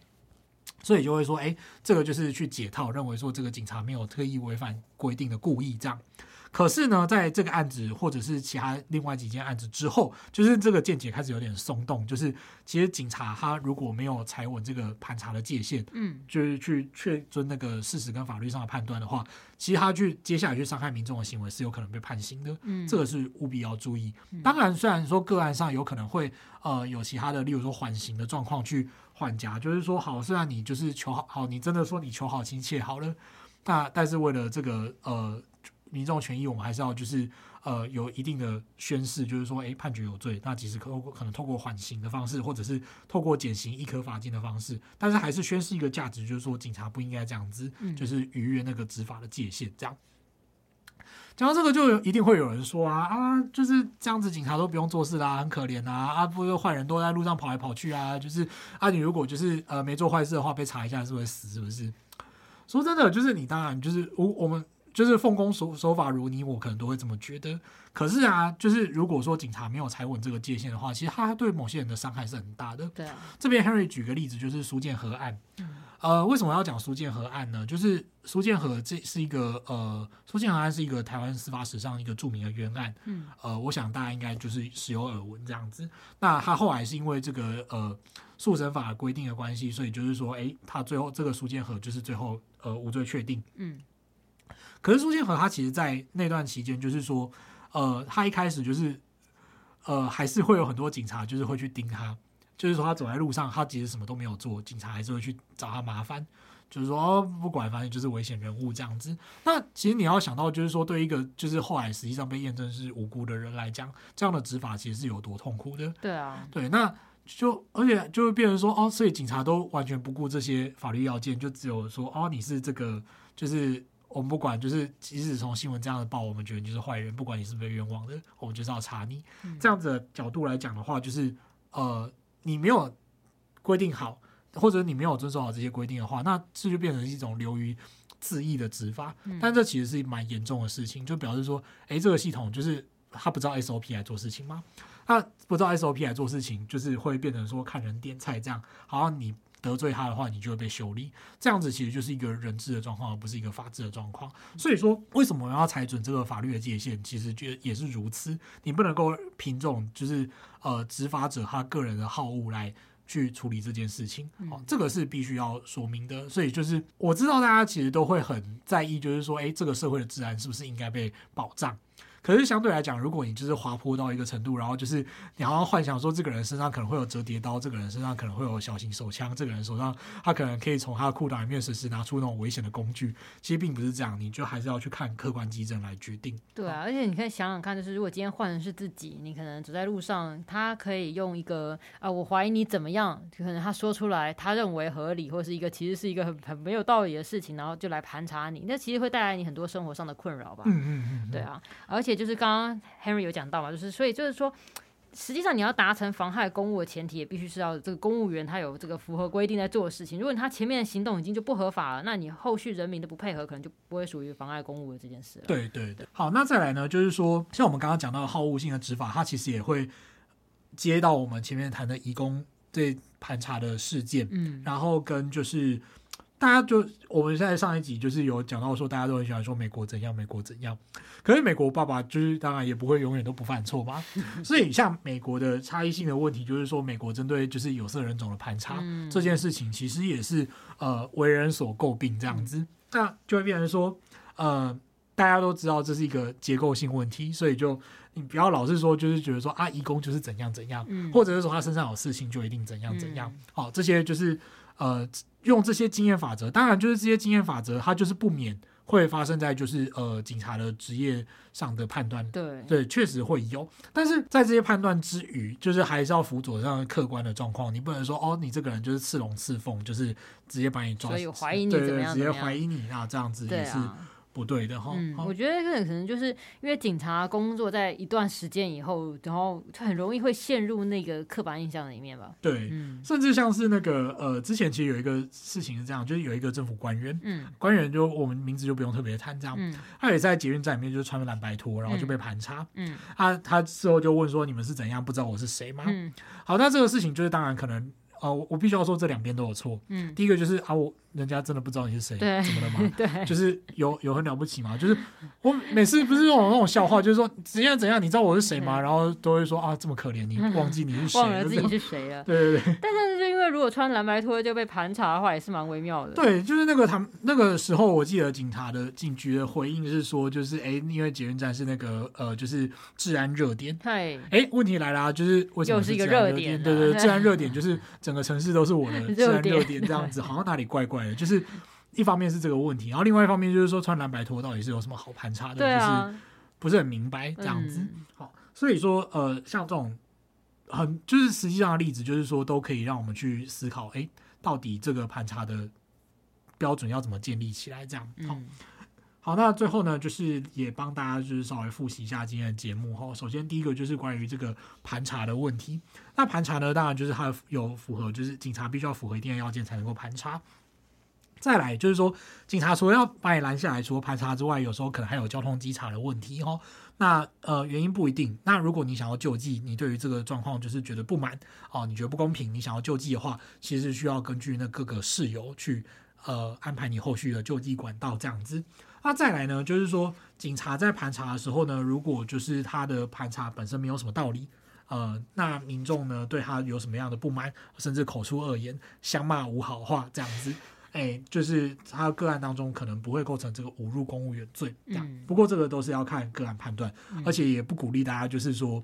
所以就会说，哎，这个就是去解套，认为说这个警察没有特意违反规定的故意这样。可是呢，在这个案子或者是其他另外几件案子之后，就是这个见解开始有点松动。就是其实警察他如果没有踩稳这个盘查的界限，嗯，就是去确遵那个事实跟法律上的判断的话，其实他去接下来去伤害民众的行为是有可能被判刑的。嗯，这个是务必要注意。当然，虽然说个案上有可能会呃有其他的，例如说缓刑的状况去缓颊，就是说好，虽然你就是求好，好，你真的说你求好心切好了，那但是为了这个呃。民众权益，我们还是要就是呃有一定的宣示，就是说，诶，判决有罪，那其实可可能透过缓刑的方式，或者是透过减刑易科罚金的方式，但是还是宣示一个价值，就是说警察不应该这样子，就是逾越那个执法的界限。这样讲到这个，就一定会有人说啊啊，就是这样子，警察都不用做事啦，很可怜啊啊，不是坏人都在路上跑来跑去啊，就是啊，你如果就是呃没做坏事的话，被查一下是会死，是不是？说真的，就是你当然就是我我们就是奉公守守法如你我，可能都会这么觉得。可是啊，就是如果说警察没有踩稳这个界限的话，其实他对某些人的伤害是很大的。对啊，这边 Henry 举个例子，就是苏建和案。呃，为什么要讲苏建和案呢？就是苏建和这是一个呃，苏建和案是一个台湾司法史上一个著名的冤案。嗯，呃，我想大家应该就是时有耳闻这样子。那他后来是因为这个呃速审法规定的关系，所以就是说，哎，他最后这个苏建和就是最后呃无罪确定。嗯，可是苏建和他其实，在那段期间，就是说，呃，他一开始就是呃，还是会有很多警察就是会去盯他。就是说，他走在路上，他其实什么都没有做，警察还是会去找他麻烦。就是说，哦，不管，反正就是危险人物这样子。那其实你要想到，就是说，对一个就是后来实际上被验证是无辜的人来讲，这样的执法其实是有多痛苦的。对啊，对，那就而且就会变成说，哦，所以警察都完全不顾这些法律要件，就只有说，哦，你是这个，就是我们不管，就是即使从新闻这样的报，我们觉得你就是坏人，不管你是不是冤枉的，我们就是要查你。嗯、这样子的角度来讲的话，就是呃。你没有规定好，或者你没有遵守好这些规定的话，那这就变成一种流于恣意的执法。但这其实是蛮严重的事情，就表示说，哎，这个系统就是他不知道 SOP 来做事情吗？他不知道 SOP 来做事情，就是会变成说看人点菜这样，好像你得罪他的话，你就会被修理。这样子其实就是一个人治的状况，而不是一个法治的状况。所以说，为什么我要踩准这个法律的界限？其实就也是如此，你不能够凭这种就是。呃，执法者他个人的好恶来去处理这件事情，哦，这个是必须要说明的。所以就是我知道大家其实都会很在意，就是说，诶，这个社会的治安是不是应该被保障？可是相对来讲，如果你就是滑坡到一个程度，然后就是你好像幻想说这个人身上可能会有折叠刀，这个人身上可能会有小型手枪，这个人手上他可能可以从他的裤裆里面随时拿出那种危险的工具，其实并不是这样，你就还是要去看客观基证来决定。对啊，而且你可以想想看，就是如果今天换的是自己，你可能走在路上，他可以用一个啊，我怀疑你怎么样，可能他说出来他认为合理，或是一个其实是一个很很没有道理的事情，然后就来盘查你，那其实会带来你很多生活上的困扰吧。嗯嗯嗯，对啊，而且就是刚刚。Henry 有讲到嘛，就是所以就是说，实际上你要达成妨害公务的前提，也必须是要这个公务员他有这个符合规定在做的事情。如果他前面的行动已经就不合法了，那你后续人民的不配合，可能就不会属于妨碍公务的这件事了。对对对，好，那再来呢，就是说，像我们刚刚讲到的好恶性的执法，它其实也会接到我们前面谈的移工这盘查的事件，嗯，然后跟就是。大家就我们现在上一集就是有讲到说，大家都很喜欢说美国怎样，美国怎样。可是美国爸爸就是当然也不会永远都不犯错嘛。所以像美国的差异性的问题，就是说美国针对就是有色人种的盘查、嗯、这件事情，其实也是呃为人所诟病这样子。那就会变成说，呃，大家都知道这是一个结构性问题，所以就你不要老是说就是觉得说啊，移工就是怎样怎样，嗯、或者是说他身上有事情就一定怎样怎样。好、这些就是呃。用这些经验法则，当然就是这些经验法则，它就是不免会发生在就是呃警察的职业上的判断。对对，确实会有。但是在这些判断之余，就是还是要辅佐上客观的状况。你不能说哦，你这个人就是刺龙刺凤，就是直接把你抓，所以怀疑你怎么样，对对对，直接怀疑你，那这样子也是。不对的哈，嗯，我觉得这可能就是因为警察工作在一段时间以后，然后很容易会陷入那个刻板印象里面吧。对，嗯，甚至像是那个呃，之前其实有一个事情是这样，就是有一个政府官员，嗯，官员就我们名字就不用特别谈这样，嗯，他也在捷运站里面就是穿了蓝白拖，然后就被盘查，嗯，他他事后就问说，你们是怎样不知道我是谁吗？嗯，好，那这个事情就是当然可能。呃，我必须要说这两边都有错。嗯，第一个就是啊，我人家真的不知道你是谁，怎么了吗？对，就是有有很了不起吗？就是我每次不是那种那种笑话，就是说怎样怎样，你知道我是谁吗？然后都会说啊，这么可怜，你 忘记你是谁，忘了自己是谁了。对对对。但是就因为如果穿蓝白拖就被盘查的话，也是蛮微妙的。对，就是那个他那个时候，我记得警察的警局的回应是说，就是哎，因为捷运站是那个呃，就是治安热点。对。哎，问题来了，就是为什么是一个热点？对对，治安热点就是整个城市都是我。的治安热点这样子，好像哪里怪怪的。就是一方面是这个问题，然后另外一方面就是说穿蓝白拖到底是有什么好盘查的，就是不是很明白这样子。好，所以说呃，像这种很就是实际上的例子，就是说都可以让我们去思考，哎，到底这个盘查的标准要怎么建立起来？这样好。好，那最后呢，就是也帮大家就是稍微复习一下今天的节目哈。首先第一个就是关于这个盘查的问题。那盘查呢，当然就是它有符合，就是警察必须要符合一定的要件才能够盘查。再来就是说，警察除了要把你拦下来，除了盘查之外，有时候可能还有交通稽查的问题哦。那呃原因不一定。那如果你想要救济，你对于这个状况就是觉得不满哦，你觉得不公平，你想要救济的话，其实需要根据那各个事由去呃安排你后续的救济管道这样子。那再来呢，就是说警察在盘查的时候呢，如果就是他的盘查本身没有什么道理。呃，那民众呢对他有什么样的不满，甚至口出恶言、相骂无好话这样子，哎、欸，就是他个案当中可能不会构成这个侮辱公务员罪这样。嗯、不过这个都是要看个案判断，嗯、而且也不鼓励大家就是说。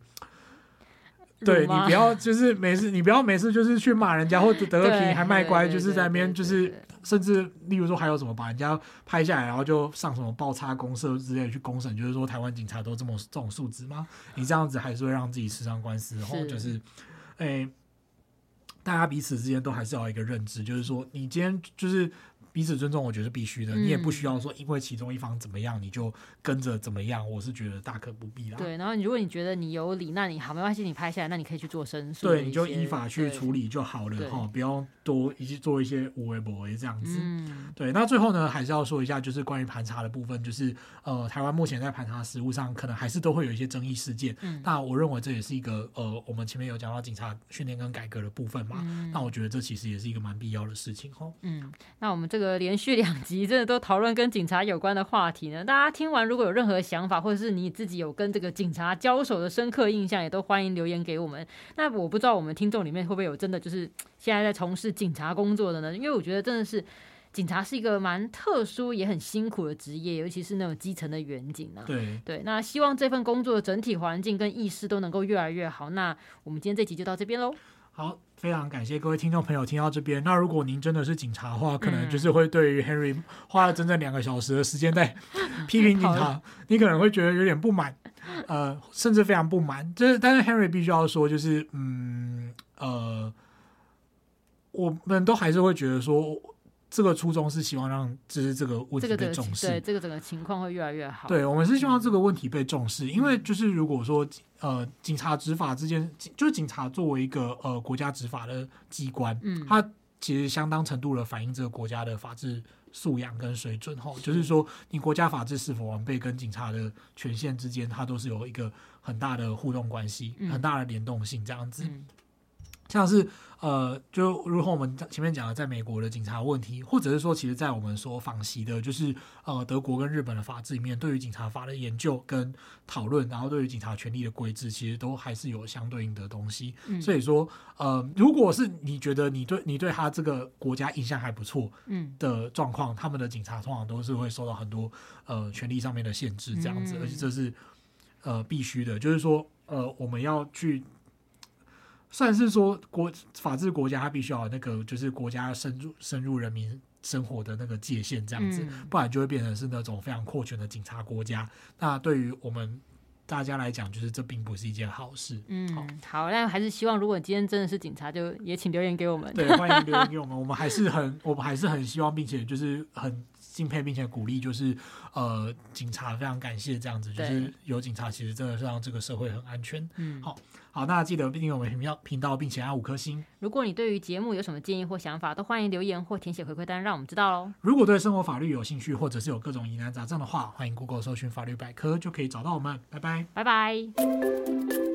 对，你不要就是没事，你不要没事就是去骂人家或者得个便宜还卖乖，就是在那边就是甚至例如说还有什么把人家拍下来，然后就上什么爆差公社之类去公审，就是说台湾警察都这么这种素质吗？你这样子还是会让自己吃上官司，然后就是，哎，大家彼此之间都还是要有一个认知，就是说你今天就是。彼此尊重，我觉得是必须的。你也不需要说，因为其中一方怎么样，你就跟着怎么样。我是觉得大可不必啦。对，然后如果你觉得你有理，那你好没关系，你拍下来，那你可以去做申诉。对，你就依法去处理就好了哈，不要多一些做一些无为不为这样子。嗯，对。那最后呢，还是要说一下，就是关于盘查的部分，就是呃，台湾目前在盘查实务上，可能还是都会有一些争议事件。嗯。那我认为这也是一个呃，我们前面有讲到警察训练跟改革的部分嘛。嗯。那我觉得这其实也是一个蛮必要的事情哈。嗯。那我们这个连续两。集真的都讨论跟警察有关的话题呢？大家听完如果有任何想法，或者是你自己有跟这个警察交手的深刻印象，也都欢迎留言给我们。那我不知道我们听众里面会不会有真的就是现在在从事警察工作的呢？因为我觉得真的是警察是一个蛮特殊也很辛苦的职业，尤其是那种基层的员警啊。对对，那希望这份工作的整体环境跟意识都能够越来越好。那我们今天这集就到这边喽。好，非常感谢各位听众朋友听到这边。那如果您真的是警察的话，可能就是会对于 Henry 花了整整两个小时的时间在 批评警察，你可能会觉得有点不满，呃，甚至非常不满。就是，但是 Henry 必须要说，就是，嗯，呃，我们都还是会觉得说。这个初衷是希望让就是这个问题被重视，对这个整个情况会越来越好。对，我们是希望这个问题被重视，嗯、因为就是如果说呃，警察执法之间，就是警察作为一个呃国家执法的机关，嗯，它其实相当程度的反映这个国家的法治素养跟水准哈。就是说，你国家法治是否完备，跟警察的权限之间，它都是有一个很大的互动关系，嗯、很大的联动性这样子。嗯像是呃，就如同我们前面讲的，在美国的警察问题，或者是说，其实，在我们所访习的，就是呃，德国跟日本的法制里面，对于警察法的研究跟讨论，然后对于警察权利的规制，其实都还是有相对应的东西。嗯、所以说，呃，如果是你觉得你对你对他这个国家印象还不错，嗯的状况，嗯、他们的警察通常都是会受到很多呃权利上面的限制，这样子，嗯、而且这是呃必须的，就是说，呃，我们要去。算是说国法治国家，它必须要有那个就是国家深入深入人民生活的那个界限，这样子，嗯、不然就会变成是那种非常扩权的警察国家。那对于我们大家来讲，就是这并不是一件好事。嗯，好，好，但还是希望如果你今天真的是警察，就也请留言给我们。对，欢迎留言给我们，我们还是很，我们还是很希望，并且就是很敬佩，并且鼓励，就是呃，警察非常感谢这样子，就是有警察，其实真的是让这个社会很安全。嗯，好。好，那记得订阅我们频道频道，并且按五颗星。如果你对于节目有什么建议或想法，都欢迎留言或填写回馈单，让我们知道喽。如果对生活法律有兴趣，或者是有各种疑难杂症的话，欢迎 Google 搜寻法律百科，就可以找到我们。拜拜，拜拜。